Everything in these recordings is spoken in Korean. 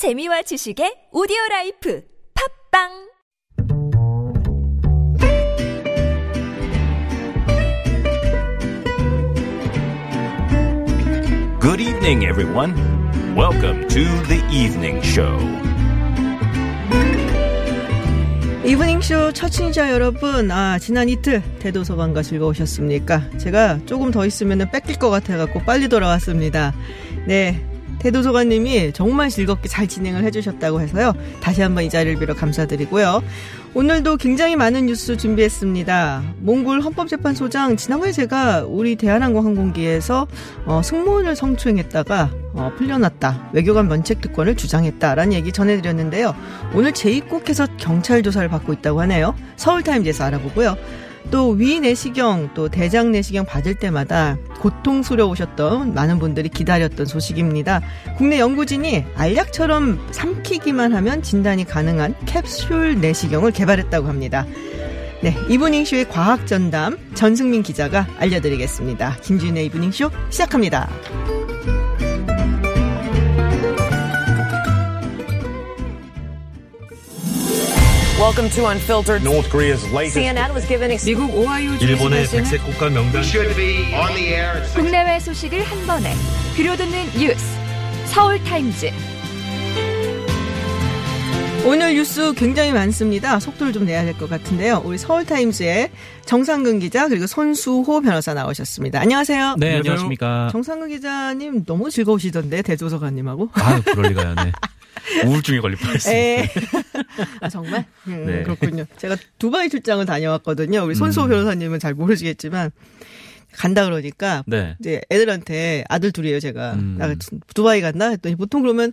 재미와 지식의 오디오 라이프 팟빵 Good evening, everyone. Welcome to the evening show. 이브닝쇼 청취자 여러분, 아, 지난 이틀 대도서관과 즐거우셨습니까? 제가 조금 더 있으면 뺏길 것 같아갖고 빨리 돌아왔습니다. 네. 대도서관님이 정말 즐겁게 잘 진행을 해주셨다고 해서요. 다시 한번 이 자리를 빌어 감사드리고요. 오늘도 굉장히 많은 뉴스 준비했습니다. 몽골 헌법재판소장 지난번에 제가 우리 대한항공 항공기에서 어, 승무원을 성추행했다가 어, 풀려났다. 외교관 면책 특권을 주장했다라는 얘기 전해드렸는데요. 오늘 재입국해서 경찰 조사를 받고 있다고 하네요. 서울타임즈에서 알아보고요. 또 위 내시경 또 대장 내시경 받을 때마다 고통스러우셨던 많은 분들이 기다렸던 소식입니다. 국내 연구진이 알약처럼 삼키기만 하면 진단이 가능한 캡슐 내시경을 개발했다고 합니다. 네, 이브닝쇼의 과학 전담 전승민 기자가 알려드리겠습니다. 김준의 이브닝쇼 시작합니다. Welcome to Unfiltered. North Korea's latest CNN was given 미국 오하이오 일본의 백색 국가 명단 should be on the air 국내외 소식을 한 번에 둘러듣는 뉴스 서울 타임즈 오늘 뉴스 굉장히 많습니다. 속도를 좀 내야 될 것 같은데요. 우리 서울 타임즈의 정상근 기자 그리고 손수호 변호사 나오셨습니다. 안녕하세요. 네, 안녕하십니까. 정상근 기자님 너무 즐거우시던데 대도서관님하고. 아, 그럴 리가요. 네. 우울증에 걸릴 뻔했어요. 에. 아 정말? 음, 네. 그렇군요. 제가 두바이 출장을 다녀왔거든요. 우리 손수호 변호사님은 잘 모르시겠지만 간다 그러니까 네. 이제 애들한테 아들 둘이에요 제가 음. 나 두바이 간다 했더니 보통 그러면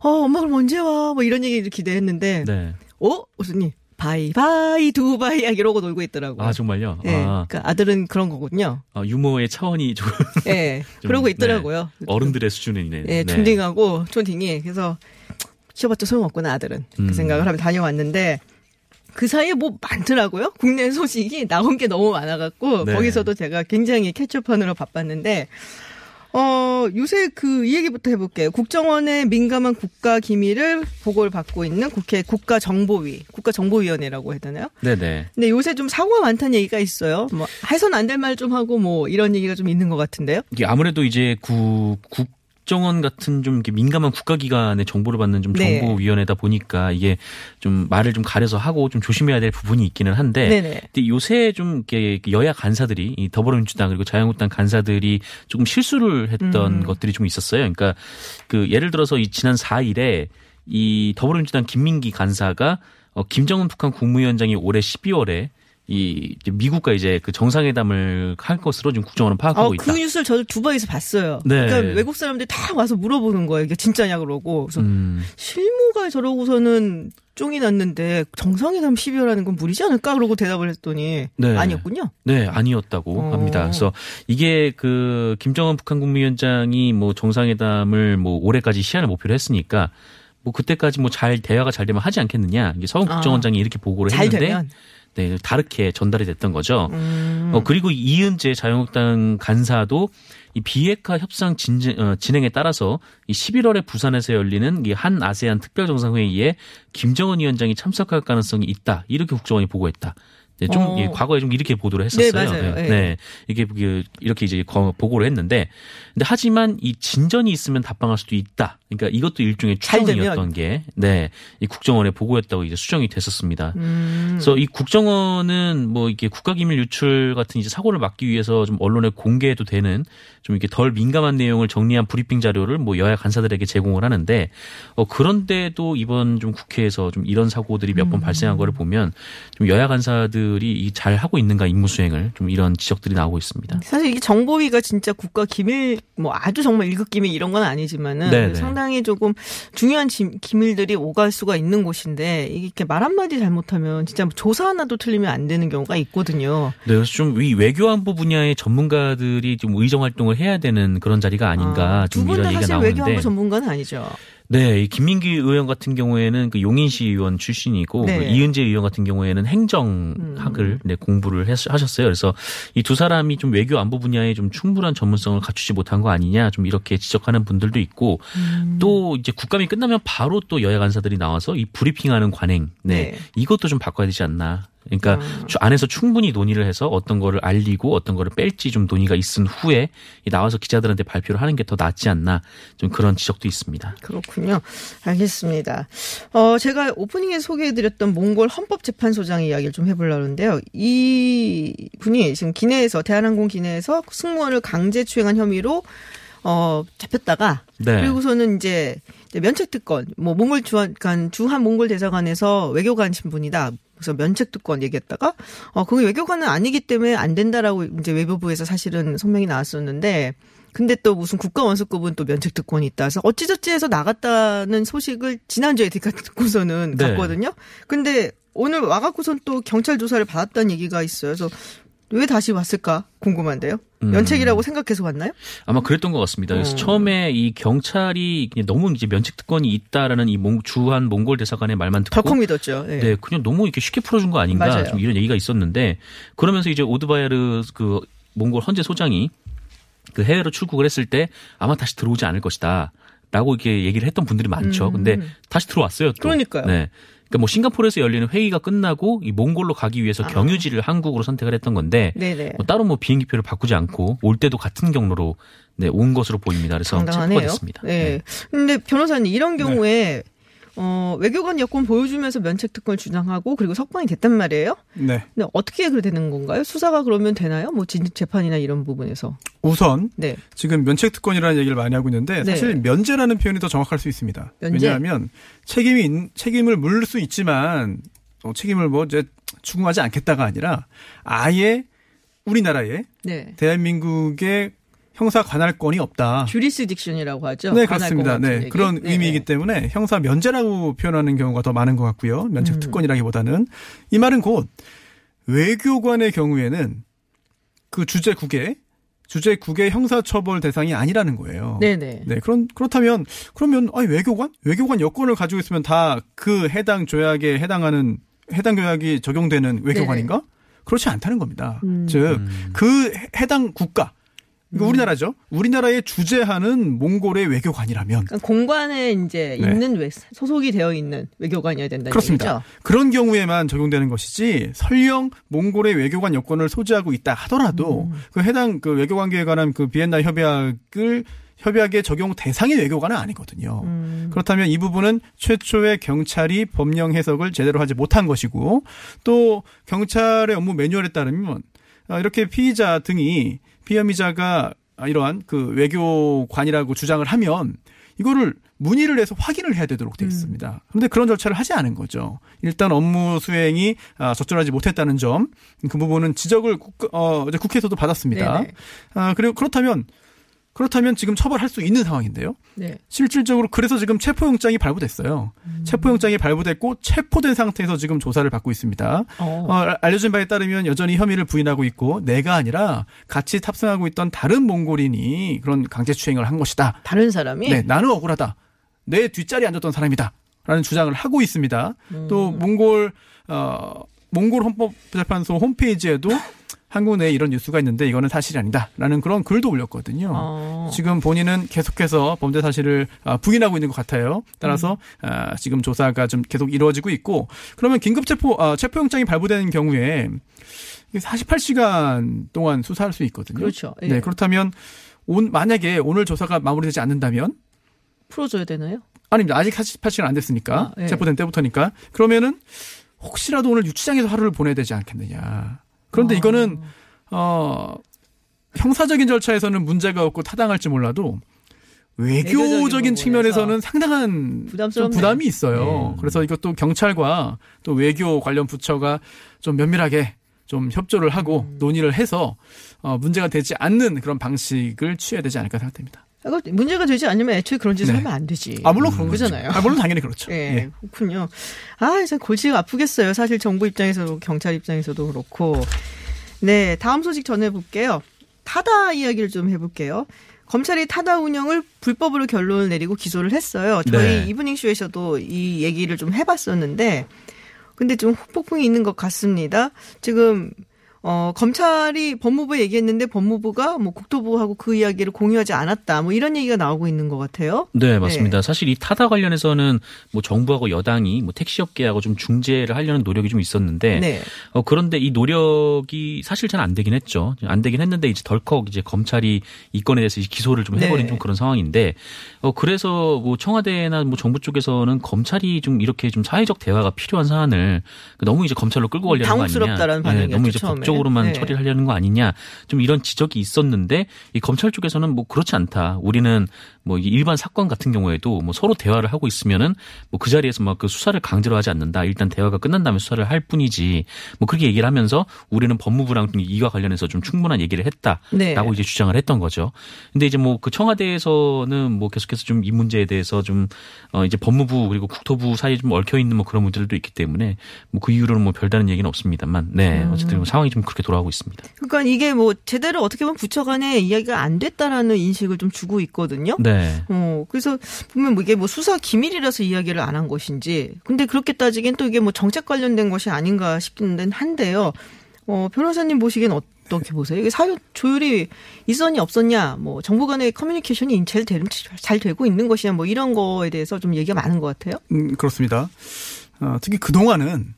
어 엄마 그럼 언제 와 뭐 이런 얘기를 기대했는데 네. 어 무슨 bye bye 두바이 이러고 놀고 있더라고. 아, 정말요? 예, 아, 그러니까 아들은 그런 거군요. 아, 유머의 차원이 조금 예, 좀, 그러고 있더라고요. 네, 어른들의 수준이네. 예, 네. 존딩하고 초딩이 그래서 키워봤자 소용없구나 아들은 음. 그 생각을 하며 다녀왔는데 그 사이에 뭐 많더라고요. 국내 소식이 나온 게 너무 많아갖고 네. 거기서도 제가 굉장히 캐치업하느라 바빴는데 어 요새 그 이 얘기부터 해볼게요. 국정원의 민감한 국가 기밀을 보고를 받고 있는 국회 국가정보위 국가정보위원회라고 해야 되나요? 네네. 근데 요새 좀 사고가 많다는 얘기가 있어요. 뭐 해선 안 될 말 좀 하고 뭐 이런 얘기가 좀 있는 것 같은데요. 이게 아무래도 이제 구, 국 정원 같은 좀 이렇게 민감한 국가기관의 정보를 받는 좀 네. 정보위원회다 보니까 이게 좀 말을 좀 가려서 하고 좀 조심해야 될 부분이 있기는 한데. 네네. 근데 요새 좀 이렇게 여야 간사들이 이 더불어민주당 그리고 자유한국당 간사들이 조금 실수를 했던 음. 것들이 좀 있었어요. 그러니까 그 예를 들어서 이 지난 4일에 이 더불어민주당 김민기 간사가 어 김정은 북한 국무위원장이 올해 12월에 이 이제 미국과 이제 그 정상회담을 할 것으로 지금 국정원은 파악하고 어, 있다. 그 뉴스를 저도 두바이에서 봤어요. 네. 그러니까 외국 사람들이 다 와서 물어보는 거예요. 이게 진짜냐 그러고. 그래서 음. 실무가 저러고서는 쫑이 났는데 정상회담 12월하는 건 무리지 않을까? 그러고 대답을 했더니 네. 아니었군요. 네, 아니었다고 어. 합니다. 그래서 이게 그 김정은 북한 국무위원장이 뭐 정상회담을 뭐 올해까지 시한을 목표로 했으니까 뭐 그때까지 뭐 잘 대화가 잘 되면 하지 않겠느냐. 이게 서훈 아. 국정원장이 이렇게 보고를 잘 했는데. 네, 다르게 전달이 됐던 거죠. 음. 어, 그리고 이은재 자유한국당 간사도 이 비핵화 협상 진제, 어, 진행에 따라서 이 11월에 부산에서 열리는 이 한 아세안 특별정상회의에 김정은 위원장이 참석할 가능성이 있다. 이렇게 국정원이 보고했다. 네, 좀 어. 예, 과거에 좀 이렇게 보도를 했었어요. 네. 네, 예. 네. 이게 그 이렇게 이제 거- 보고를 했는데, 근데 하지만 이 진전이 있으면 답방할 수도 있다. 그러니까 이것도 일종의. 추정이었던 게, 네, 이 국정원의 보고였다고 이제 수정이 됐었습니다. 음. 그래서 이 국정원은 뭐 이게 국가기밀 유출 같은 이제 사고를 막기 위해서 좀 언론에 공개해도 되는 좀 이렇게 덜 민감한 내용을 정리한 브리핑 자료를 뭐 여야 간사들에게 제공을 하는데 어 그런데도 이번 좀 국회에서 좀 이런 사고들이 몇 음. 번 발생한 거를 보면 좀 여야 간사들이 이 잘 하고 있는가 임무 수행을 좀 이런 지적들이 나오고 있습니다. 사실 이게 정보위가 진짜 국가 기밀 뭐 아주 정말 일급 기밀 이런 건 아니지만은 네네. 상당히 조금 중요한 지- 기밀들이 오갈 수가 있는 곳인데 이렇게 말 한마디 잘못하면 진짜 조사 하나도 틀리면 안 되는 경우가 있거든요. 네, 그래서 좀 이 외교안보 분야의 전문가들이 좀 의정 활동을 해야 되는 그런 자리가 아닌가 좀 두분 이런 다 얘기가 사실 나오는데 외교안보 전문가는 아니죠. 네, 이 김민기 의원 같은 경우에는 그 용인시 의원 출신이고 네. 그 이은재 의원 같은 경우에는 행정학을 네, 공부를 했- 하셨어요. 그래서 이 두 사람이 좀 외교 안보 분야에 좀 충분한 전문성을 갖추지 못한 거 아니냐 좀 이렇게 지적하는 분들도 있고 또 이제 국감이 끝나면 바로 또 여야 간사들이 나와서 이 브리핑하는 관행, 네, 네. 이것도 좀 바꿔야 되지 않나. 그러니까 주- 안에서 충분히 논의를 해서 어떤 거를 알리고 어떤 거를 뺄지 좀 논의가 있은 후에 이 나와서 기자들한테 발표를 하는 게 더 낫지 않나 좀 그런 지적도 있습니다. 그렇군요. 알겠습니다. 어, 제가 오프닝에 소개해드렸던 몽골 헌법재판소장 이야기를 좀 해보려는데요. 이 분이 지금 기내에서, 대한항공 기내에서 승무원을 강제 추행한 혐의로 어, 잡혔다가 네. 그리고서는 이제 면책 특권, 뭐 몽골 주한 몽골 대사관에서 외교관 신분이다. 그래서 면책 특권 얘기했다가 어 그게 외교관은 아니기 때문에 안 된다라고 이제 외교부에서 사실은 성명이 나왔었는데 근데 또 무슨 국가 원수급은 또 면책 특권이 있다. 그래서 어찌저찌 해서 나갔다는 소식을 지난주에 듣고서는 네. 갔거든요. 근데 오늘 와갖고선 또 경찰 조사를 받았다는 얘기가 있어요. 그래서 왜 다시 왔을까 궁금한데요. 음. 면책이라고 생각해서 왔나요? 아마 그랬던 것 같습니다. 그래서 어. 처음에 이 경찰이 그냥 너무 이제 면책 특권이 있다라는 이 몽- 주한 몽골 대사관의 말만 듣고 덜컥 믿었죠. 네. 네, 그냥 너무 이렇게 쉽게 풀어준 거 아닌가. 좀 이런 얘기가 있었는데 그러면서 이제 오드바야르 그 몽골 헌재 소장이 그 해외로 출국을 했을 때 아마 다시 들어오지 않을 것이다. 라고 이렇게 얘기를 했던 분들이 많죠. 근데 다시 들어왔어요. 또. 음. 그러니까요. 네. 그러니까 뭐 싱가포르에서 열리는 회의가 끝나고 이 몽골로 가기 위해서 경유지를 한국으로 선택을 했던 건데 아. 네네. 뭐 따로 뭐 비행기표를 바꾸지 않고 올 때도 같은 경로로 네, 온 것으로 보입니다. 그래서 체포가. 됐습니다. 네. 근데 변호사님 이런 경우에 어, 외교관 여권 보여주면서 면책 특권을 주장하고 그리고 석방이 됐단 말이에요. 네. 근데 어떻게 그래 되는 건가요? 수사가 그러면 되나요? 뭐 진입 재판이나 이런 부분에서. 우선 네. 지금 면책 특권이라는 얘기를 많이 하고 있는데 네. 사실 면제라는 표현이 더 정확할 수 있습니다. 면제? 왜냐하면 책임이 있- 책임을 물을 수 있지만 어, 책임을 뭐 이제 추궁하지 않겠다가 아니라 아예 우리나라에 네. 대한민국의 형사 관할권이 없다. 주리스딕션이라고 하죠. 네, 그렇습니다. 네, 얘기. 그런 네. 의미이기 때문에 형사 면제라고 표현하는 경우가 더 많은 것 같고요. 면책 음. 특권이라기보다는 이 말은 곧 외교관의 경우에는 그 주재국의 주재국의 형사처벌 대상이 아니라는 거예요. 네네. 네, 그런 그렇다면 그러면 아니 외교관 외교관 여권을 가지고 있으면 다 그 해당 조약에 해당하는 해당 조약이 적용되는 외교관인가? 그렇지 않다는 겁니다. 음. 즉그 해당 국가 그러니까 우리나라죠. 우리나라에 주재하는 몽골의 외교관이라면 그러니까 공관에 이제 네. 있는 외, 소속이 되어 있는 외교관이어야 된다는 그렇습니다. 얘기죠. 그런 경우에만 적용되는 것이지 설령 몽골의 외교관 여권을 소지하고 있다 하더라도 음. 그 해당 그 외교관계에 관한 그 비엔나 협약을 협약의 적용 대상의 외교관은 아니거든요. 음. 그렇다면 이 부분은 최초의 경찰이 법령 해석을 제대로 하지 못한 것이고 또 경찰의 업무 매뉴얼에 따르면 아, 이렇게 피의자 등이 피혐의자가 이러한 그 외교관이라고 주장을 하면 이거를 문의를 해서 확인을 해야 되도록 돼 있습니다. 그런데 그런 절차를 하지 않은 거죠. 일단 업무 수행이 아, 적절하지 못했다는 점, 그 부분은 지적을 국, 어, 이제 국회에서도 받았습니다. 네네. 아, 그리고 그렇다면 그렇다면 지금 처벌할 수 있는 상황인데요. 네. 실질적으로 그래서 지금 체포영장이 발부됐어요. 음. 체포영장이 발부됐고 체포된 상태에서 지금 조사를 받고 있습니다. 어. 어, 알려진 바에 따르면 여전히 혐의를 부인하고 있고 내가 아니라 같이 탑승하고 있던 다른 몽골인이 그런 강제추행을 한 것이다. 다른 사람이 네, 나는 억울하다. 내 뒷자리에 앉았던 사람이다. 라는 주장을 하고 있습니다. 음. 또 몽골 어 몽골 헌법재판소 홈페이지에도 한국 내에 이런 뉴스가 있는데 이거는 사실이 아니다라는 그런 글도 올렸거든요. 어. 지금 본인은 계속해서 범죄 사실을 아, 부인하고 있는 것 같아요. 따라서 아, 지금 조사가 좀 계속 이루어지고 있고 그러면 긴급 체포 아, 체포영장이 발부되는 경우에 48시간 동안 수사할 수 있거든요. 그렇죠. 예. 네, 그렇다면 온 만약에 오늘 조사가 마무리되지 않는다면 풀어줘야 되나요? 아닙니다. 아직 48시간 안 됐으니까. 아, 예. 체포된 때부터니까. 그러면은 혹시라도 오늘 유치장에서 하루를 보내야 되지 않겠느냐. 그런데 아. 이거는 어 형사적인 절차에서는 문제가 없고 타당할지 몰라도 외교적인 측면에서는 상당한. 부담이 있어요. 네. 그래서 이것도 경찰과 또 외교 관련 부처가 좀 면밀하게 좀 협조를 하고 음. 논의를 해서 어 문제가 되지 않는 그런 방식을 취해야 되지 않을까 생각됩니다. 이거 문제가 되지 않으면 애초에 그런 짓을 네. 하면 안 되지. 아 물론 그런. 거죠. 아, 물론 당연히 그렇죠. 예, 예. 그렇군요. 아, 진짜 골치가 아프겠어요. 사실 정부 입장에서도 경찰 입장에서도 그렇고. 네, 다음 소식 전해볼게요. 타다 이야기를 좀 해볼게요. 검찰이 타다 운영을 불법으로 결론을 내리고 기소를 했어요. 저희 네. 이브닝 쇼에서도 이 얘기를 좀 해봤었는데, 근데 좀 후폭풍이 있는 것 같습니다. 지금 어, 검찰이 법무부에 얘기했는데 법무부가 뭐 국토부하고 그 이야기를 공유하지 않았다. 뭐 이런 얘기가 나오고 있는 것 같아요. 네, 맞습니다. 사실 이 타다 관련해서는 뭐 정부하고 여당이 뭐 택시업계하고 좀 중재를 하려는 노력이 좀 있었는데 네. 어, 그런데 이 노력이 사실 잘 안 되긴 했죠. 안 되긴 했는데 이제 덜컥 이제 검찰이 이 건에 대해서 이제 기소를 좀 해버린 네. 좀 그런 상황인데 어, 그래서 뭐 청와대나 뭐 정부 쪽에서는 검찰이 좀 이렇게 좀 사회적 대화가 필요한 사안을 너무 이제 검찰로 끌고 가려는 거 아니냐. 당혹스럽다라는 반응이었죠, 너무 이제 처음에. 법적으로만 네. 처리를 하려는 거 아니냐. 좀 이런 지적이 있었는데 이 검찰 쪽에서는 뭐 그렇지 않다. 우리는 뭐 일반 사건 같은 경우에도 뭐 서로 대화를 하고 있으면은 뭐 그 자리에서 막 그 수사를 강제로 하지 않는다. 일단 대화가 끝난 다음에 수사를 할 뿐이지. 뭐 그렇게 얘기를 하면서 우리는 법무부랑 좀 이와 관련해서 좀 충분한 얘기를 했다라고 네. 이제 주장을 했던 거죠. 근데 이제 뭐 그 청와대에서는 뭐 계속해서 좀 이 문제에 대해서 좀 어 이제 법무부 그리고 국토부 사이에 좀 얽혀 있는 뭐 그런 문제들도 있기 때문에 뭐 그 이후로는 뭐 별다른 얘기는 없습니다만 네 음. 어쨌든 뭐 상황이 좀 그렇게 돌아가고 있습니다. 그러니까 이게 뭐 제대로 어떻게 보면 부처 간에 이야기가 안 됐다라는 인식을 좀 주고 있거든요. 네. 어, 그래서 보면 뭐 이게 뭐 수사 기밀이라서 이야기를 안 한 것인지. 근데 그렇게 따지기엔 또 이게 뭐 정책 관련된 것이 아닌가 싶긴 한데요. 어, 변호사님 보시기엔 어떻게 보세요? 이게 사유 조율이 있었냐 없었냐, 뭐 정부 간의 커뮤니케이션이 제일 되, 잘 되고 있는 것이냐, 뭐 이런 거에 대해서 좀 얘기가 많은 것 같아요. 음, 그렇습니다. 어, 특히 그 동안은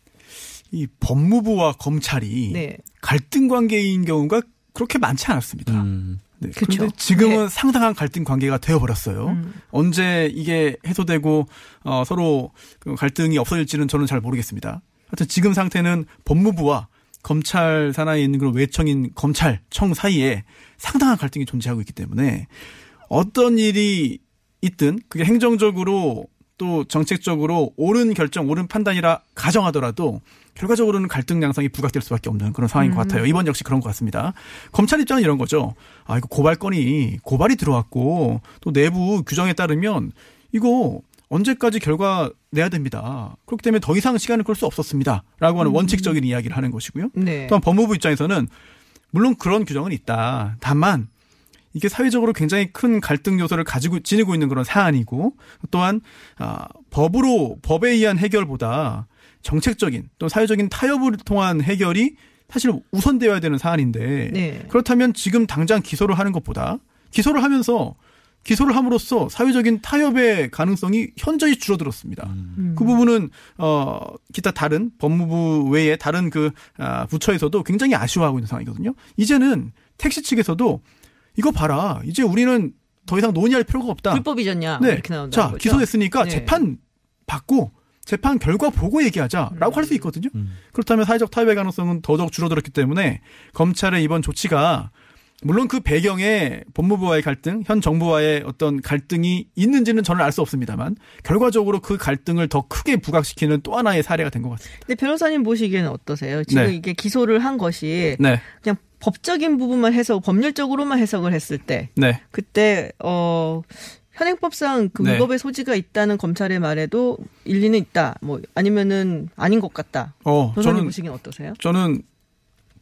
이 법무부와 검찰이 네. 갈등 관계인 경우가 그렇게 많지 않았습니다. 음. 네, 그쵸. 그런데 지금은 네. 상당한 갈등 관계가 되어버렸어요. 음. 언제 이게 해소되고 어, 서로 그 갈등이 없어질지는 저는 잘 모르겠습니다. 하여튼 지금 상태는 법무부와 검찰 산하에 있는 그런 외청인 검찰청 사이에 상당한 갈등이 존재하고 있기 때문에 어떤 일이 있든 그게 행정적으로 또 정책적으로 옳은 결정, 옳은 판단이라 가정하더라도 결과적으로는 갈등 양상이 부각될 수밖에 없는 그런 상황인 것 같아요. 이번 역시 그런 것 같습니다. 검찰 입장은 이런 거죠. 아, 이거 고발건이 고발이 들어왔고 또 내부 규정에 따르면 이거 언제까지 결과 내야 됩니다. 그렇기 때문에 더 이상 시간을 끌 수 없었습니다. 라고 하는 원칙적인 이야기를 하는 것이고요. 네. 또한 법무부 입장에서는 물론 그런 규정은 있다. 다만 이게 사회적으로 굉장히 큰 갈등 요소를 가지고 지니고 있는 그런 사안이고 또한 아, 법으로 법에 의한 해결보다 정책적인 또 사회적인 타협을 통한 해결이 사실 우선되어야 되는 사안인데 네. 그렇다면 지금 당장 기소를 하는 것보다 기소를 하면서 기소를 함으로써 사회적인 타협의 가능성이 현저히 줄어들었습니다. 음. 그 부분은 어 기타 다른 법무부 외에 다른 그 아, 부처에서도 굉장히 아쉬워하고 있는 상황이거든요. 이제는 택시 측에서도 이거 봐라. 이제 우리는 더 이상 논의할 필요가 없다. 불법이졌냐? 네. 이렇게 나온다. 자, 기소됐으니까 네. 재판 받고 재판 결과 보고 얘기하자라고 할수 있거든요. 그렇다면 사회적 타협의 가능성은 더더욱 줄어들었기 때문에 검찰의 이번 조치가 물론 그 배경에 법무부와의 갈등, 현 정부와의 어떤 갈등이 있는지는 저는 알 수 없습니다만 결과적으로 그 갈등을 더 크게 부각시키는 또 하나의 사례가 된 것 같습니다. 근데 변호사님 보시기에는 어떠세요? 지금 네. 이게 기소를 한 것이 네, 그냥 법적인 부분만 해석, 법률적으로만 해석을 했을 때 네, 그때 어 현행법상 그 네. 위법의 소지가 있다는 검찰의 말에도 일리는 있다. 뭐 아니면은 아닌 것 같다. 어, 저는 보시기엔 어떠세요? 저는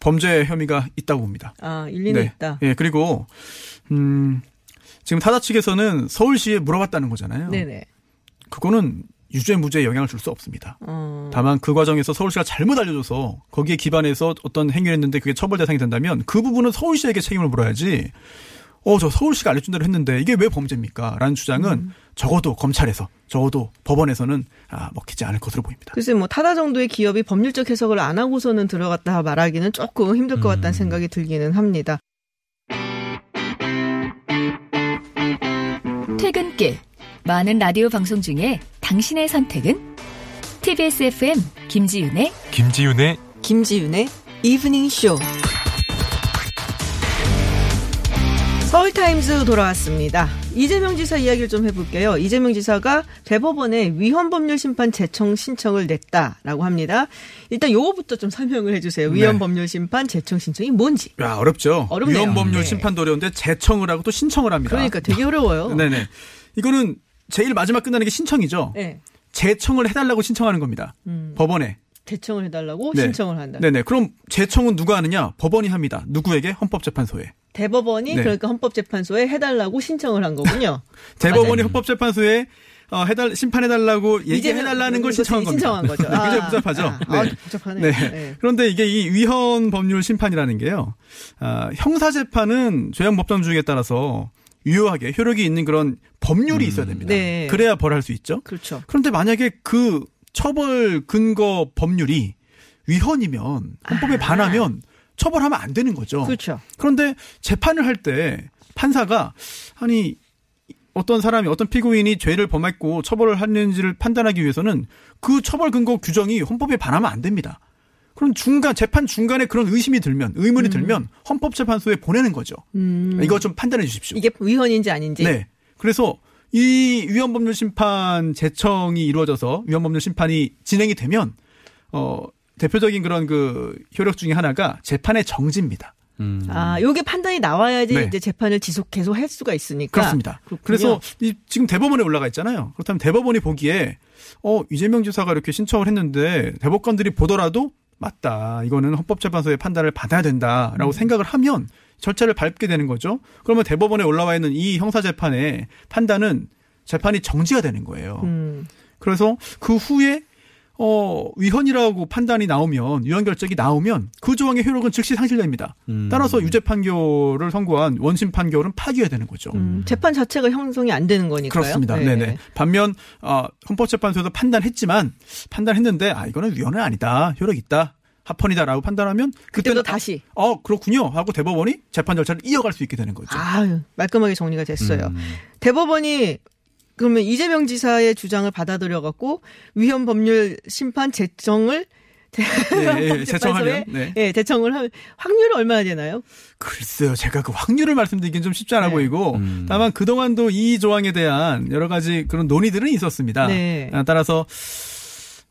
범죄 혐의가 있다고 봅니다. 아 일리는 있다. 예, 그리고 음 지금 타다 측에서는 서울시에 물어봤다는 거잖아요. 네네. 그거는 유죄 무죄에 영향을 줄 수 없습니다. 어, 다만 그 과정에서 서울시가 잘못 알려줘서 거기에 기반해서 어떤 행위를 했는데 그게 처벌 대상이 된다면 그 부분은 서울시에게 책임을 물어야지. 어, 저 서울시가 알려준 대로 했는데 이게 왜 범죄입니까? 라는 주장은 음. 적어도 검찰에서, 적어도 법원에서는 아, 먹히지 않을 것으로 보입니다. 글쎄 뭐 타다 정도의 기업이 법률적 해석을 안 하고서는 들어갔다 말하기는 조금 힘들 것 같다는 생각이 들기는 합니다. 퇴근길 많은 라디오 방송 중에 당신의 선택은 TBS FM 김지윤의 김지윤의 김지윤의 이브닝 쇼. 서울타임즈 돌아왔습니다. 이재명 지사 이야기를 좀 해볼게요. 이재명 지사가 대법원에 위헌법률 심판 제청 신청을 냈다라고 합니다. 일단 요거부터 좀 설명을 해주세요. 네. 위헌법률 심판 제청 신청이 뭔지. 야, 어렵죠? 어렵네요. 위헌법률 네. 심판도 어려운데 재청을 하고 또 신청을 합니다. 그러니까 되게 어려워요. 네네. 이거는 제일 마지막 끝나는 게 신청이죠. 네. 재청을 해달라고 신청하는 겁니다. 음. 법원에. 재청을 해달라고 네. 신청을 한다. 네네. 그럼 재청은 누가 하느냐? 법원이 합니다. 누구에게? 헌법재판소에. 대법원이 네. 그러니까 헌법재판소에 해달라고 신청을 한 거군요. 대법원이 헌법재판소에 어, 해달 심판해달라고 얘기해달라는 걸 신청한 겁니다. 신청한 거죠. 네, 굉장히 아, 복잡하죠. 아, 네. 아, 복잡하네. 네. 네. 그런데 이게 이 위헌 법률 심판이라는 게요. 아, 형사 재판은 죄형 법정 중에 따라서 유효하게 효력이 있는 그런 법률이 있어야 됩니다. 네. 그래야 벌할 수 있죠. 그렇죠. 그런데 만약에 그 처벌 근거 법률이 위헌이면 헌법에 반하면 처벌하면 안 되는 거죠. 아. 그렇죠. 그런데 재판을 할 때 판사가 아니 어떤 사람이 어떤 피고인이 죄를 범했고 처벌을 했는지를 판단하기 위해서는 그 처벌 근거 규정이 헌법에 반하면 안 됩니다. 그럼 중간 재판 중간에 그런 의심이 들면 의문이 들면 헌법재판소에 보내는 거죠. 음. 이거 좀 판단해 주십시오. 이게 위헌인지 아닌지. 네. 그래서 이 위헌법률 심판 제청이 이루어져서 위헌법률 심판이 진행이 되면 어 대표적인 그런 그 효력 중에 하나가 재판의 정지입니다. 음. 아, 요게 판단이 나와야지 네. 이제 재판을 지속 계속 할 수가 있으니까. 그렇습니다. 그렇군요. 그래서 이 지금 대법원에 올라가 있잖아요. 그렇다면 대법원이 보기에 어 이재명 지사가 이렇게 신청을 했는데 대법관들이 보더라도 맞다. 이거는 헌법재판소의 판단을 받아야 된다라고 음. 생각을 하면 절차를 밟게 되는 거죠. 그러면 대법원에 올라와 있는 이 형사 재판의 판단은 재판이 정지가 되는 거예요. 음. 그래서 그 후에 어 위헌이라고 판단이 나오면 위헌 결정이 나오면 그 조항의 효력은 즉시 상실됩니다. 음. 따라서 유죄 판결을 선고한 원심 판결은 파기해야 되는 거죠. 음, 재판 자체가 형성이 안 되는 거니까요. 그렇습니다. 네. 네 반면 어, 헌법재판소에서 판단했지만 판단했는데 아 이거는 위헌은 아니다. 효력 있다. 합헌이다라고 판단하면 그때도 다시. 어 그렇군요 하고 대법원이 재판 절차를 이어갈 수 있게 되는 거죠. 아유, 말끔하게 정리가 됐어요. 음. 대법원이 그러면 이재명 지사의 주장을 받아들여 갖고 위헌 법률 심판 제청을 네, 예, 제청하면 네. 네. 예, 제청을 하면 확률이 얼마나 되나요? 글쎄요, 제가 그 확률을 말씀드리긴 좀 쉽지 않아 네. 보이고, 음. 다만 그 동안도 이 조항에 대한 여러 가지 그런 논의들은 있었습니다. 네. 아, 따라서,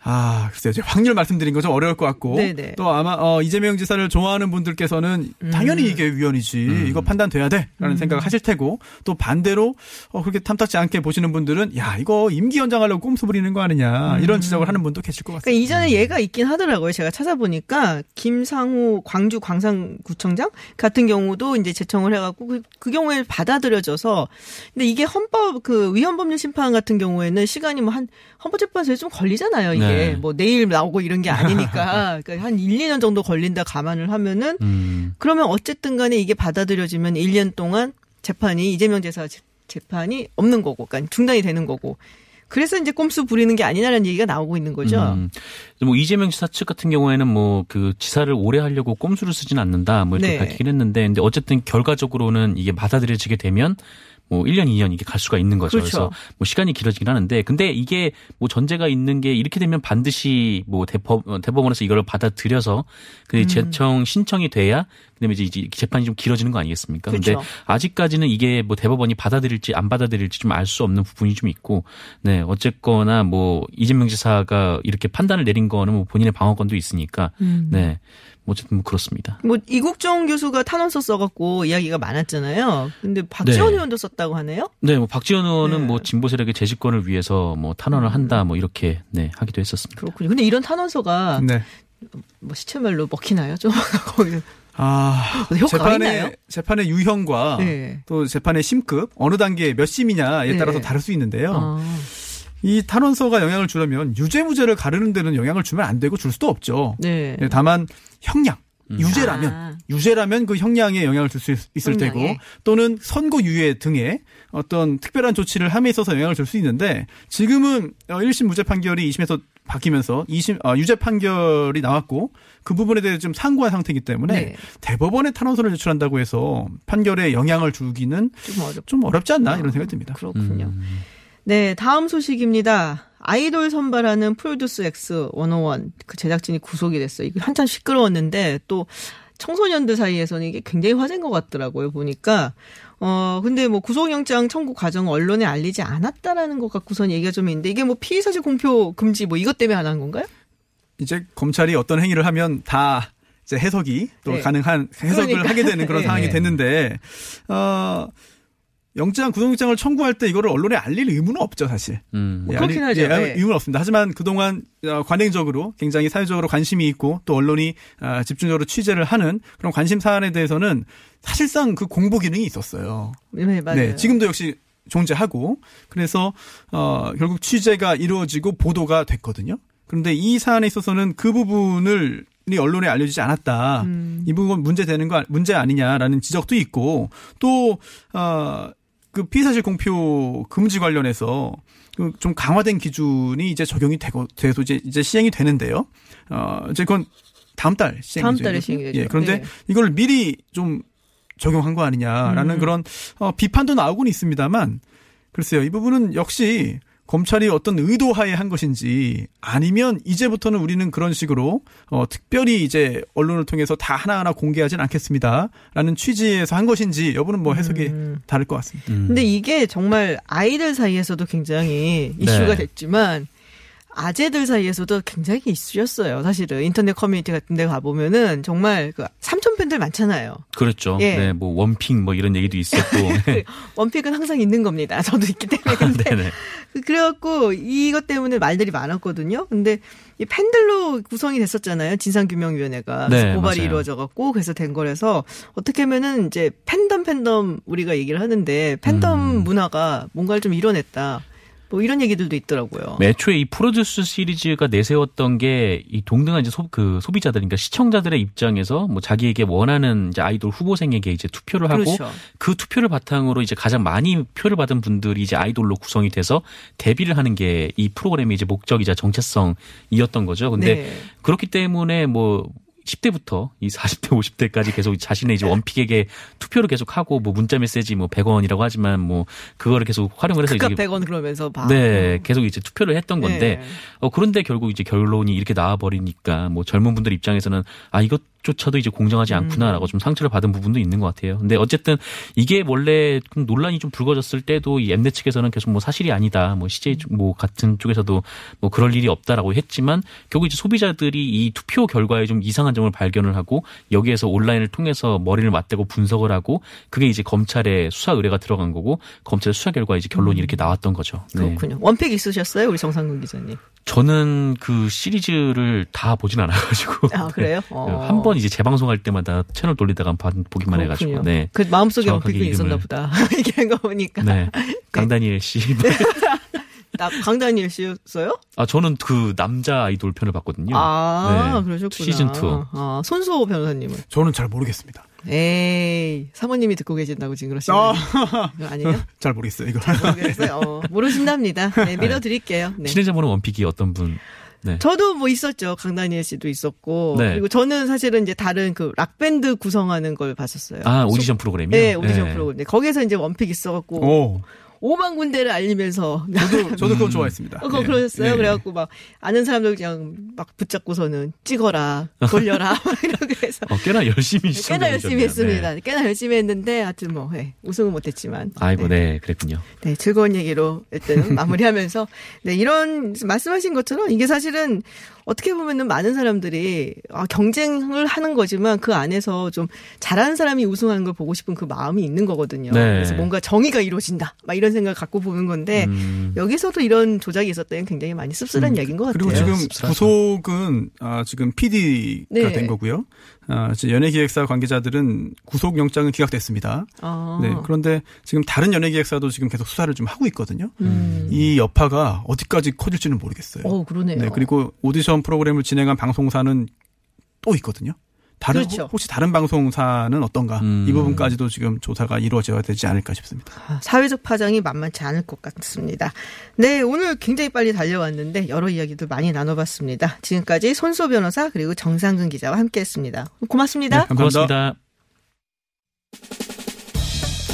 아, 글쎄요, 제가 확률 말씀드린 거 좀 어려울 것 같고, 네네. 또 아마, 어, 이재명 지사를 좋아하는 분들께서는 당연히 이게 위헌이지, 이거 판단돼야 돼, 라는 생각을 하실 테고, 또 반대로, 어, 그렇게 탐탁지 않게 보시는 분들은, 야, 이거 임기 연장하려고 꼼수 부리는 거 아니냐, 이런 지적을 하는 분도 계실 것 같습니다. 그러니까 이전에 얘가 있긴 하더라고요. 제가 찾아보니까. 김상우 광주 광산구청장 같은 경우도 이제 제청을 해갖고 그, 그 경우에 받아들여져서. 근데 이게 헌법 그 위헌법률 심판 같은 경우에는 시간이 뭐 한 헌법재판소에 좀 걸리잖아요. 이게. 네. 뭐 내일 나오고 이런 게 아니니까 그러니까 한 1, 2년 정도 걸린다 감안을 하면은 음. 그러면 어쨌든 간에 이게 받아들여지면 1년 동안 재판이 이재명 재- 재판이 없는 거고 그러니까 중단이 되는 거고 그래서 이제 꼼수 부리는 게 아니냐는 얘기가 나오고 있는 거죠. 음. 뭐 이재명 지사 측 같은 경우에는 뭐 그 지사를 오래 하려고 꼼수를 쓰진 않는다 뭐 이렇게 네. 밝히긴 했는데 근데 어쨌든 결과적으로는 이게 받아들여지게 되면 뭐 1년, 2년 이게 갈 수가 있는 거죠. 그렇죠. 그래서 뭐 시간이 길어지긴 하는데 근데 이게 뭐 전제가 있는 게 이렇게 되면 반드시 뭐 대법 어, 대법원에서 이걸 받아들여서 그 음. 재청 신청이 돼야 그다음에 이제 재판이 좀 길어지는 거 아니겠습니까? 근데 그렇죠. 아직까지는 이게 뭐 대법원이 받아들일지 안 받아들일지 좀 알 수 없는 부분이 좀 있고 네 어쨌거나 뭐 이재명 지사가 이렇게 판단을 내린 거는 뭐 본인의 방어권도 있으니까 음. 네뭐 어쨌든 뭐 그렇습니다. 뭐 이국종 교수가 탄원서 써갖고 이야기가 많았잖아요. 근데 박지원 네. 의원도 썼 다고 하네요. 네, 뭐 박지원 의원은 네. 뭐 진보 세력의 재집권을 위해서 뭐 탄원을 한다 뭐 이렇게 네 하기도 했었습니다. 그렇군요. 근데 이런 탄원서가 네. 뭐 시체말로 먹히나요? 좀 거기 아, 효과가 재판의 있나요? 재판의 유형과 네. 또 재판의 심급 어느 단계 몇 심이냐에 네. 따라서 다를 수 있는데요. 아, 이 탄원서가 영향을 주려면 유죄 무죄를 가르는 데는 영향을 주면 안 되고 줄 수도 없죠. 네. 네, 다만 형량 유죄라면 아. 유죄라면 그 형량에 영향을 줄 수 있을 형량에. 테고 또는 선고 유예 등의 어떤 특별한 조치를 함에 있어서 영향을 줄 수 있는데 지금은 1심 무죄 판결이 2심에서 바뀌면서 2심 어, 유죄 판결이 나왔고 그 부분에 대해 좀 상고한 상태이기 때문에 네. 대법원에 탄원서를 제출한다고 해서 판결에 영향을 주기는 좀 어렵. 좀 어렵지 않나 이런 생각이 듭니다. 그렇군요. 음. 네, 다음 소식입니다. 아이돌 선발하는 프로듀스 X 101 그 제작진이 구속이 됐어요. 이거 한참 시끄러웠는데 또 청소년들 사이에서는 이게 굉장히 화제인 것 같더라고요. 보니까 어 근데 뭐 구속영장 청구 과정 언론에 알리지 않았다라는 것 갖고선 얘기가 좀 있는데 이게 뭐 피의 사실 공표 금지 뭐 이것 때문에 안 한 건가요? 이제 검찰이 어떤 행위를 하면 다 이제 해석이 또 네. 가능한 해석을 그러니까. 하게 되는 그런 네. 상황이 됐는데 어 영장 구속영장을 청구할 때 이거를 언론에 알릴 의무는 없죠 사실. 음. 예, 그렇긴 하죠. 예, 네. 의무는 없습니다. 하지만 그동안 어, 관행적으로 굉장히 사회적으로 관심이 있고 또 언론이 아, 집중적으로 취재를 하는 그런 관심 사안에 대해서는 사실상 그 공보 기능이 있었어요. 네, 맞아요. 네, 지금도 역시 존재하고 그래서 어 결국 취재가 이루어지고 보도가 됐거든요. 그런데 이 사안에 있어서는 그 부분을 이 언론에 알려지지 않았다. 음. 이 부분 문제 되는 거 문제 아니냐라는 지적도 있고 또 어 그 피의사실 공표 금지 관련해서 그좀 강화된 기준이 이제 적용이 되고 돼서 이제 이제 시행이 되는데요. 어 이제 그건 다음 달 시행이죠. 다음 달에 시행이 되죠. 예, 그런데 네. 이걸 미리 좀 적용한 거 아니냐라는 음. 그런 어, 비판도 나오곤 있습니다만 글쎄요 이 부분은 역시 검찰이 어떤 의도하에 한 것인지 아니면 이제부터는 우리는 그런 식으로 어, 특별히 이제 언론을 통해서 다 하나하나 공개하진 않겠습니다라는 취지에서 한 것인지 여부는 뭐 해석이 음. 다를 것 같습니다. 근데 이게 정말 아이들 사이에서도 굉장히 이슈가 네. 됐지만 아재들 사이에서도 굉장히 이슈였어요. 사실은 인터넷 커뮤니티 같은 데 가보면은 정말 그 삼촌 팬들 많잖아요. 그렇죠. 예. 네, 뭐 원픽 뭐 이런 얘기도 있었고. 네. 원픽은 항상 있는 겁니다. 저도 있기 때문에. 근데 네네. 그래갖고 이것 때문에 말들이 많았거든요. 근데 이 팬들로 구성이 됐었잖아요. 진상규명위원회가 네, 고발이 맞아요. 이루어져갖고 그래서 된 거라서 어떻게 하면은 이제 팬덤 팬덤 우리가 얘기를 하는데 팬덤 음. 문화가 뭔가를 좀 이뤄냈다. 뭐 이런 얘기들도 있더라고요. 애초에 이 프로듀스 시리즈가 내세웠던 게 이 동등한 이제 소, 그 소비자들, 그러니까 시청자들의 입장에서 뭐 자기에게 원하는 이제 아이돌 후보생에게 이제 투표를 하고 그렇죠. 그 투표를 바탕으로 이제 가장 많이 표를 받은 분들이 이제 아이돌로 구성이 돼서 데뷔를 하는 게 이 프로그램의 이제 목적이자 정체성이었던 거죠. 근데 네. 그렇기 때문에 뭐 10대부터 이 40대, 50대까지 계속 자신의 이제 원픽에게 투표를 계속 하고 뭐 문자 메시지 뭐 100원이라고 하지만 뭐 그거를 계속 활용을 해서 이제 100원 그러면서 봐. 네, 계속 이제 투표를 했던 건데, 네. 어, 그런데 결국 이제 결론이 이렇게 나와 버리니까, 뭐 젊은 분들 입장에서는, 아, 이것 조차도 이제 공정하지 음. 않구나라고 좀 상처를 받은 부분도 있는 것 같아요. 근데 어쨌든 이게 원래 좀 논란이 좀 불거졌을 때도 이 엠넷 측에서는 계속 뭐 사실이 아니다, 뭐 CJ 쪽- 뭐 같은 쪽에서도 뭐 그럴 일이 없다라고 했지만, 결국 이제 소비자들이 이 투표 결과에 좀 이상한 점을 발견을 하고, 여기에서 온라인을 통해서 머리를 맞대고 분석을 하고, 그게 이제 검찰에 수사 의뢰가 들어간 거고, 검찰 수사 결과 이제 결론이 이렇게 나왔던 거죠. 네. 음. 그렇군요. 원픽 있으셨어요, 우리 정상근 기자님? 저는 그 시리즈를 다 보진 않아가지고. 아 그래요? 어. 한번 이제 재방송할 때마다 채널 돌리다가 봐- 보기만 해가지고. 그렇군요. 네. 그 마음속에 원픽이 있었나. 보다. 얘기한 거 보니까. 네. 강다니엘 씨. 나 강다니엘 씨였어요? 아, 저는 그 남자 아이돌 편을 봤거든요. 아, 네. 그러셨구나. 시즌 2. 아, 손수호 변호사님은. 저는 잘 모르겠습니다. 에이, 사모님이 듣고 계신다고 지금 그러시는 아. 거 아니에요? 잘 모르겠어요 이거. 모르겠어요. 어, 모르신답니다. 네, 믿어드릴게요. 네. 친해자분은 원픽이 어떤 분? 네. 저도 뭐 있었죠. 강다니엘 씨도 있었고. 네. 그리고 저는 사실은 이제 다른 그 락밴드 구성하는 걸 봤었어요. 아, 오디션 프로그램이요? 네, 오디션 네. 프로그램. 네, 거기서 이제 one pick 있어갖고. 오, 오만 군데를 알리면서. 저도 저도 그건 좋아했습니다. 어, 그거 네. 그러셨어요? 네. 그래갖고 막 아는 사람들 그냥 막 붙잡고서는 찍어라, 돌려라, 막 이렇게 해서. 어, 꽤나 열심히 꽤나 열심히. 했습니다. 네. 꽤나 열심히 했는데 하여튼 뭐 예, 우승은 못했지만. 아이고, 네. 네. 그랬군요. 네, 즐거운 얘기로 일단 마무리하면서 네, 이런 말씀하신 것처럼 이게 사실은 어떻게 보면은 많은 사람들이 아, 경쟁을 하는 거지만 그 안에서 좀 잘하는 사람이 우승하는 걸 보고 싶은 그 마음이 있는 거거든요. 네. 그래서 뭔가 정의가 이루어진다. 막 이런 생각을 갖고 보는 건데 음. 여기서도 이런 조작이 있었다는 굉장히 많이 씁쓸한 얘기인 것 같아요. 그리고 지금. 구속은 아, 지금 PD가 네. 된 거고요. 아, 이제 연예기획사 관계자들은 구속 영장은 기각됐습니다. 아. 네. 그런데 지금 다른 연예기획사도 지금 계속 수사를 좀 하고 있거든요. 음. 이 여파가 어디까지 커질지는 모르겠어요. 어, 그러네요. 네. 그리고 오디션 프로그램을 진행한 방송사는 또 있거든요. 다른 그렇죠. 혹시 다른 방송사는 어떤가? 음. 이 부분까지도 지금 조사가 이루어져야 되지 않을까 싶습니다. 아, 사회적 파장이 만만치 않을 것 같습니다. 네, 오늘 굉장히 빨리 달려왔는데 여러 이야기도 많이 나눠봤습니다. 지금까지 손수호 변호사 그리고 정상근 기자와 함께했습니다. 고맙습니다. 네, 감사합니다. 고맙습니다.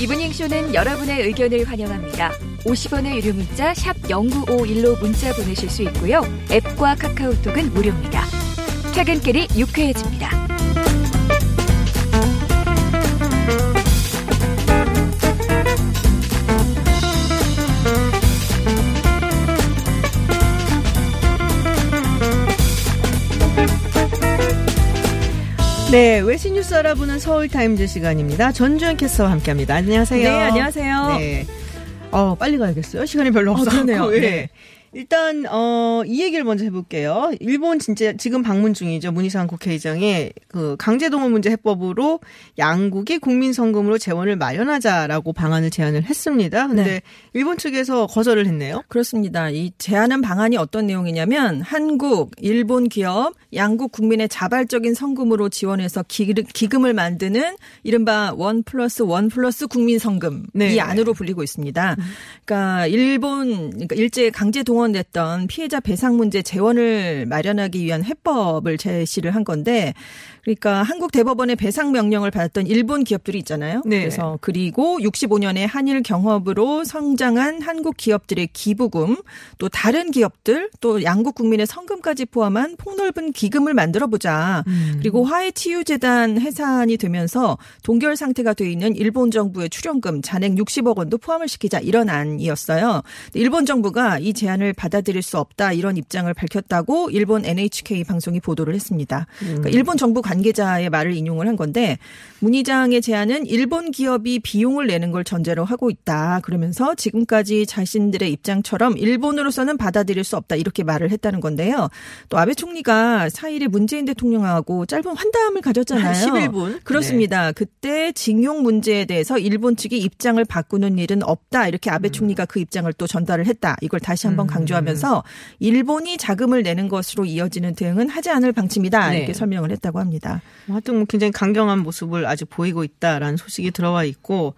이브닝 쇼는 여러분의 의견을 환영합니다. 50원의 유료 문자 샵 0951로 문자 보내실 수 있고요. 앱과 카카오톡은 무료입니다. 퇴근길이 유쾌해집니다. 네, 외신 뉴스 알아보는 서울타임즈 시간입니다. 전주현 캐스터와 함께합니다. 안녕하세요. 네, 안녕하세요. 네. 어, 빨리 가야겠어요. 시간이 별로 없어서. 그러네요. 네. 네. 일단 어, 이 얘기를 먼저 해볼게요. 일본 진짜 지금 방문 중이죠. 문희상 국회의장의 그 강제동원 문제 해법으로 양국이 국민 성금으로 재원을 마련하자라고 방안을 제안을 했습니다. 근데 네. 일본 측에서 거절을 했네요. 그렇습니다. 이 제안한 방안이 어떤 내용이냐면 한국, 일본 기업, 양국 국민의 자발적인 성금으로 지원해서 기, 기금을 만드는 이른바 원 플러스 원 플러스 국민 성금 네. 이 안으로 불리고 있습니다. 그러니까 일본 그러니까 일제 강제 동원됐던 피해자 배상 문제 재원을 마련하기 위한 해법을 제시를 한 건데 그러니까 한국 대법원의 배상 명령을 받았던 일본 기업들이 있잖아요. 네. 그래서 그리고 65년에 한일 경협으로 성장한 한국 기업들의 기부금, 또 다른 기업들, 또 양국 국민의 성금까지 포함한 폭넓은 기금을 만들어 보자. 그리고 화해 치유 재단 해산이 되면서 동결 상태가 돼 있는 일본 정부의 출연금 잔액 60억 원도 포함을 시키자 이런 안이었어요. 일본 정부가 이 제안을 받아들일 수 없다 이런 입장을 밝혔다고 일본 NHK 방송이 보도를 했습니다. 그러니까 일본 정부 관계자의 말을 인용을 한 건데 문 의장의 제안은 일본 기업이 비용을 내는 걸 전제로 하고 있다. 그러면서 지금까지 자신들의 입장처럼 일본으로서는 받아들일 수 없다. 이렇게 말을 했다는 건데요. 또 아베 총리가 4일에 문재인 대통령하고 짧은 환담을 가졌잖아요. 한 11분. 그렇습니다. 그때 징용 문제에 대해서 일본 측이 입장을 바꾸는 일은 없다. 이렇게 아베 총리가 그 입장을 또 전달을 했다. 이걸 다시 한번 강조하면서 일본이 자금을 내는 것으로 이어지는 대응은 하지 않을 방침이다. 네. 이렇게 설명을 했다고 합니다. 하여튼 뭐 굉장히 강경한 모습을 아직 보이고 있다라는 소식이 들어와 있고,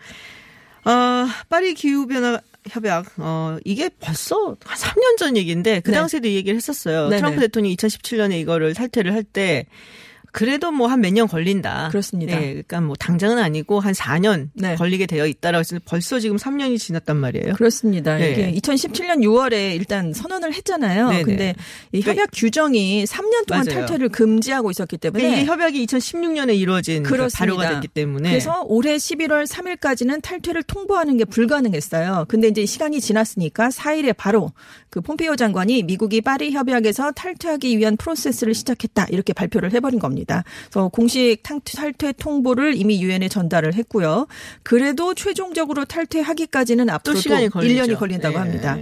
어, 파리 기후 변화 협약, 어, 이게 벌써 한 3년 전 얘기인데, 그 네. 당시에도 이 얘기를 했었어요. 네네. 트럼프 대통령이 2017년에 이거를 탈퇴를 할 때, 그래도 뭐 한 몇 년 걸린다. 그렇습니다. 네, 그러니까 뭐 당장은 아니고 한 4년 네. 걸리게 되어 있다라고 해서 벌써 지금 3년이 지났단 말이에요. 그렇습니다. 네. 이게 2017년 6월에 일단 선언을 했잖아요. 네네. 근데 이 협약 규정이 3년 동안 맞아요. 탈퇴를 금지하고 있었기 때문에 그러니까 이게 협약이 2016년에 이루어진 그 그렇습니다. 발효가 됐기 때문에 그래서 올해 11월 3일까지는 탈퇴를 통보하는 게 불가능했어요. 근데 이제 시간이 지났으니까 4일에 바로 그 폼페이오 장관이 미국이 파리 협약에서 탈퇴하기 위한 프로세스를 시작했다 이렇게 발표를 해버린 겁니다. 그래서 공식 탕- 탈퇴 통보를 이미 유엔에 전달을 했고요. 그래도 최종적으로 탈퇴하기까지는 앞으로 또 시간이 걸리죠. 1년이 걸린다고 네. 합니다.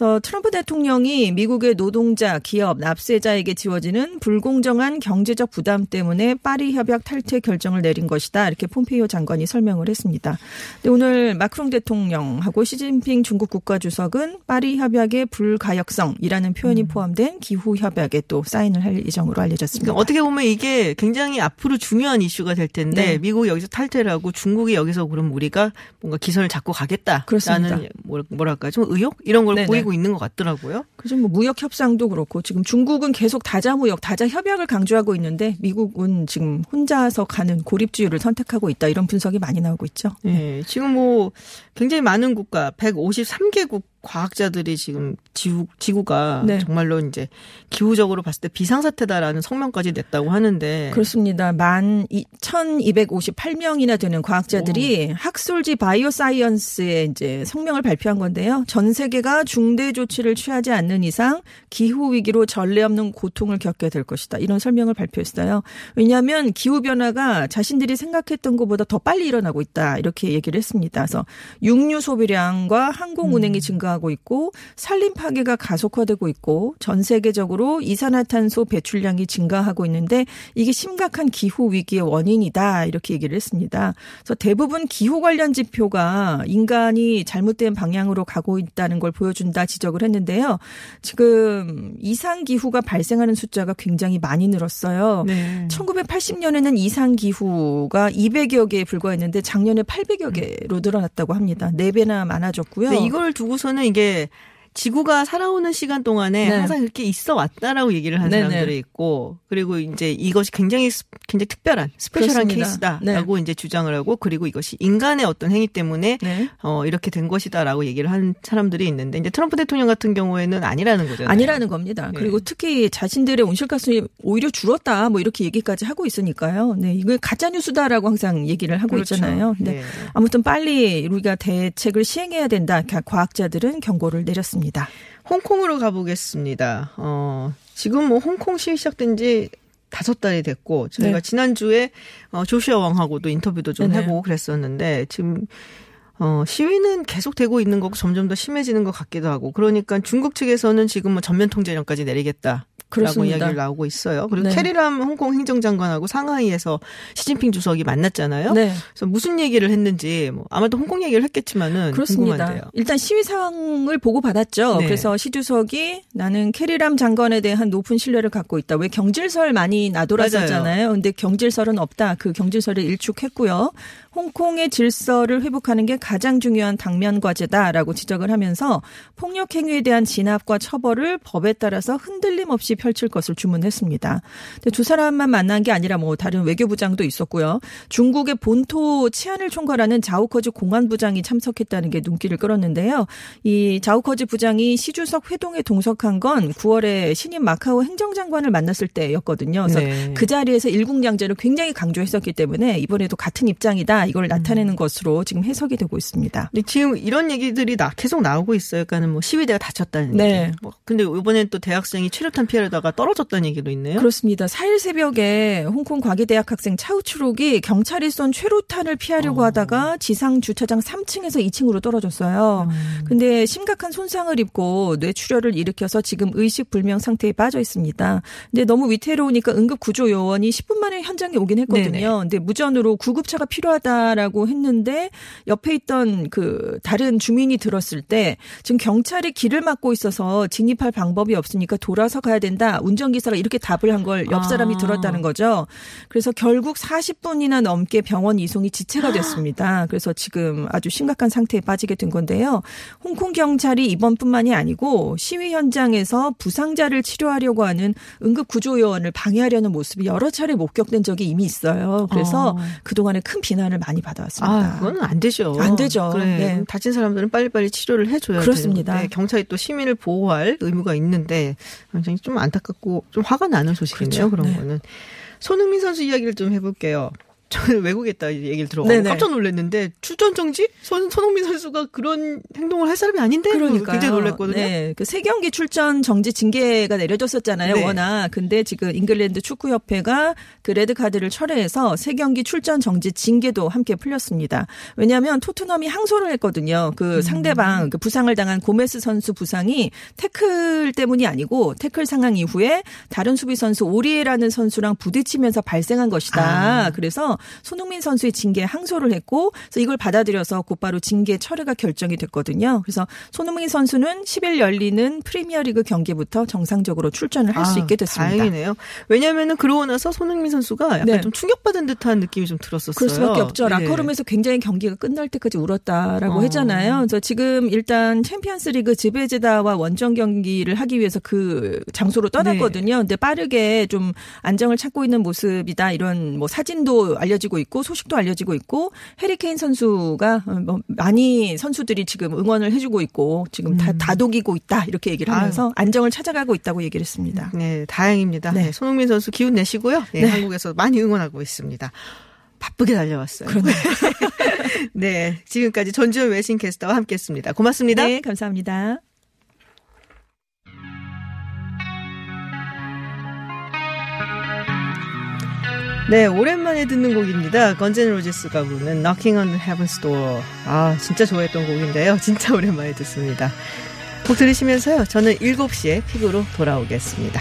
그래서 트럼프 대통령이 미국의 노동자, 기업, 납세자에게 지워지는 불공정한 경제적 부담 때문에 파리 협약 탈퇴 결정을 내린 것이다. 이렇게 폼페이오 장관이 설명을 했습니다. 근데 오늘 마크롱 대통령하고 시진핑 중국 국가주석은 파리 협약의 불가역성이라는 표현이 포함된 기후 협약에 또 사인을 할 예정으로 알려졌습니다. 그러니까 어떻게 보면 이게 굉장히 앞으로 중요한 이슈가 될 텐데 네. 미국이 여기서 탈퇴를 하고 중국이 여기서 그럼 우리가 뭔가 기선을 잡고 가겠다라는 그렇습니다. 뭐- 뭐랄까 좀 의욕 이런 걸 네네. 보이고 있는 것 같더라고요. 그죠 뭐 무역 협상도 그렇고 지금 중국은 계속 다자 무역, 다자 협약을 강조하고 있는데 미국은 지금 혼자서 가는 고립주의를 선택하고 있다 이런 분석이 많이 나오고 있죠. 예, 지금 뭐 굉장히 많은 국가 153개국 과학자들이 지금 지구, 지구가 네. 정말로 이제 기후적으로 봤을 때 비상사태다라는 성명까지 냈다고 하는데 그렇습니다. 만 1258명이나 되는 과학자들이 학술지 바이오 사이언스에 이제 성명을 발표한 건데요. 전 세계가 중대 조치를 취하지 않는 이상 기후 위기로 전례 없는 고통을 겪게 될 것이다. 이런 설명을 발표했어요. 왜냐하면 기후 변화가 자신들이 생각했던 것보다 더 빨리 일어나고 있다. 이렇게 얘기를 했습니다. 그래서 육류 소비량과 항공 운행이 증가 하고 있고 산림 파괴가 가속화되고 있고 전 세계적으로 이산화탄소 배출량이 증가하고 있는데 이게 심각한 기후 위기의 원인이다 이렇게 얘기를 했습니다. 그래서 대부분 기후 관련 지표가 인간이 잘못된 방향으로 가고 있다는 걸 보여준다 지적을 했는데요. 지금 이상 기후가 발생하는 숫자가 굉장히 많이 늘었어요. 네. 1980년에는 이상 기후가 200여 개에 불과했는데 작년에 800여 개로 늘어났다고 합니다. 4배나 많아졌고요. 근데 이걸 두고서는 이게 지구가 살아오는 시간 동안에 네. 항상 그렇게 있어 왔다라고 얘기를 하는 네네. 사람들이 있고 그리고 이제 이것이 굉장히 스- 굉장히 특별한 스페셜한 그렇습니다. 케이스다라고 이제 주장을 하고 그리고 이것이 인간의 어떤 행위 때문에 네. 어 이렇게 된 것이다라고 얘기를 한 사람들이 있는데 이제 트럼프 대통령 같은 경우에는 아니라는 거잖아요. 아니라는 겁니다. 네. 그리고 특히 자신들의 온실가스이 오히려 줄었다 뭐 이렇게 얘기까지 하고 있으니까요. 네, 이거 가짜 뉴스다라고 항상 얘기를 하고 그렇죠. 있잖아요. 네. 네. 아무튼 빨리 우리가 대책을 시행해야 된다. 과학자들은 경고를 내렸습니다. 홍콩으로 가보겠습니다. 어, 지금 뭐 홍콩 시위 시작된 지 다섯 달이 됐고 저희가 네. 지난주에 어, 조시아 왕하고도 인터뷰도 좀 네네. 해보고 그랬었는데 지금 어, 시위는 계속 되고 있는 거고 점점 더 심해지는 것 같기도 하고 그러니까 중국 측에서는 지금 뭐 전면 통제령까지 내리겠다. 라고 그렇습니다. 이야기를 나오고 있어요. 그리고 네. 캐리람 홍콩 행정장관하고 상하이에서 시진핑 주석이 만났잖아요. 네. 그래서 무슨 얘기를 했는지 뭐 아마도 홍콩 얘기를 했겠지만은 그렇습니다. 궁금한데요. 일단 시위 상황을 보고 받았죠. 네. 그래서 시 주석이 나는 캐리람 장관에 대한 높은 신뢰를 갖고 있다. 왜 경질설 많이 나돌았었잖아요. 근데 경질설은 없다. 그 경질설을 일축했고요. 홍콩의 질서를 회복하는 게 가장 중요한 당면 과제다라고 지적을 하면서 폭력 행위에 대한 진압과 처벌을 법에 따라서 흔들림 없이 펼칠 것을 주문했습니다. 두 사람만 만난 게 아니라 뭐 다른 외교부장도 있었고요. 중국의 본토 치안을 총괄하는 자우커즈 공안부장이 참석했다는 게 눈길을 끌었는데요. 이 자우커즈 부장이 시주석 회동에 동석한 건 9월에 신임 마카오 행정장관을 만났을 때였거든요. 그래서 네. 그 자리에서 일국양제를 굉장히 강조했었기 때문에 이번에도 같은 입장이다 이걸 나타내는 것으로 지금 해석이 되고 있습니다. 근데 지금 이런 얘기들이 나, 계속 나오고 있어요. 그러니까는 뭐 시위대가 다쳤다는 네. 얘기. 뭐 근데 이번엔 또 대학생이 최루탄 피하려다가 떨어졌다는 얘기도 있네요. 그렇습니다. 4일 새벽에 홍콩 과기대학 학생 차우추록이 경찰이 쏜 최루탄을 피하려고 하다가 지상 주차장 3층에서 2층으로 떨어졌어요. 근데 심각한 손상을 입고 뇌출혈을 일으켜서 지금 의식 불명 상태에 빠져 있습니다. 근데 너무 위태로우니까 응급 구조 요원이 10분 만에 현장에 오긴 했거든요. 네네. 근데 무전으로 구급차가 필요하다 라고 했는데 옆에 있던 그 다른 주민이 들었을 때 지금 경찰이 길을 막고 있어서 진입할 방법이 없으니까 돌아서 가야 된다. 운전기사가 이렇게 답을 한 걸 옆 사람이 아. 들었다는 거죠. 그래서 결국 40분이나 넘게 병원 이송이 지체가 됐습니다. 그래서 지금 아주 심각한 상태에 빠지게 된 건데요. 홍콩 경찰이 이번뿐만이 아니고 시위 현장에서 부상자를 치료하려고 하는 응급 구조 요원을 방해하려는 모습이 여러 차례 목격된 적이 이미 있어요. 그래서 어. 그동안에 큰 비난을 많이 받아왔습니다. 아, 그거는 안 되죠. 안 되죠. 그래. 네. 다친 사람들은 빨리빨리 치료를 해줘야 그렇습니다. 되는데 경찰이 또 시민을 보호할 의무가 있는데 굉장히 좀 안타깝고 좀 화가 나는 소식이네요. 그렇죠. 그런 네. 거는. 손흥민 선수 이야기를 좀 해볼게요. 저는 외국에 있다 얘기를 들어가고. 깜짝 놀랐는데 출전 정지? 손, 손흥민 선수가 그런 행동을 할 사람이 아닌데 그러니까요. 굉장히 놀랐거든요. 네, 그 세 경기 출전 정지 징계가 내려졌었잖아요. 네. 워낙. 근데 지금 잉글랜드 축구 협회가 그 레드 카드를 철회해서 세 경기 출전 정지 징계도 함께 풀렸습니다. 왜냐하면 토트넘이 항소를 했거든요. 그 음. 상대방 그 부상을 당한 고메스 선수 부상이 태클 때문이 아니고 태클 상황 이후에 다른 수비 선수 오리에라는 선수랑 부딪히면서 발생한 것이다. 아. 그래서 손흥민 선수의 징계에 항소를 했고 그래서 이걸 받아들여서 곧바로 징계 철회가 결정이 됐거든요. 그래서 손흥민 선수는 10일 열리는 프리미어리그 경기부터 정상적으로 출전을 할수 아, 있게 됐습니다. 다행이네요. 왜냐하면은 그러고 나서 손흥민 선수가 약간 네. 좀 충격받은 듯한 느낌이 좀 들었었어요. 그럴 수밖에 없죠. 네. 라커룸에서 굉장히 경기가 끝날 때까지 울었다라고 어. 했잖아요. 그래서 지금 일단 챔피언스리그 지베제다와 원정 경기를 하기 위해서 그 장소로 떠났거든요. 근데 빠르게 좀 안정을 찾고 있는 모습이다. 이런 뭐 사진도 알려 지고 있고 소식도 알려지고 있고 해리케인 선수가 뭐 많이 선수들이 지금 응원을 해주고 있고 지금 다 다독이고 있다 이렇게 얘기를 하면서 안정을 찾아가고 있다고 얘기를 했습니다. 네, 다행입니다. 네. 네, 손흥민 선수 기운 내시고요. 네, 네. 한국에서 많이 응원하고 있습니다. 바쁘게 달려왔어요. 네, 지금까지 전주현 외신 캐스터와 함께했습니다. 고맙습니다. 네, 감사합니다. 네, 오랜만에 듣는 곡입니다. 건젠 로지스가 부르는 Knocking on Heaven's Door. 아, 진짜 좋아했던 곡인데요. 진짜 오랜만에 듣습니다. 곡 들으시면서요. 저는 7시에 픽으로 돌아오겠습니다.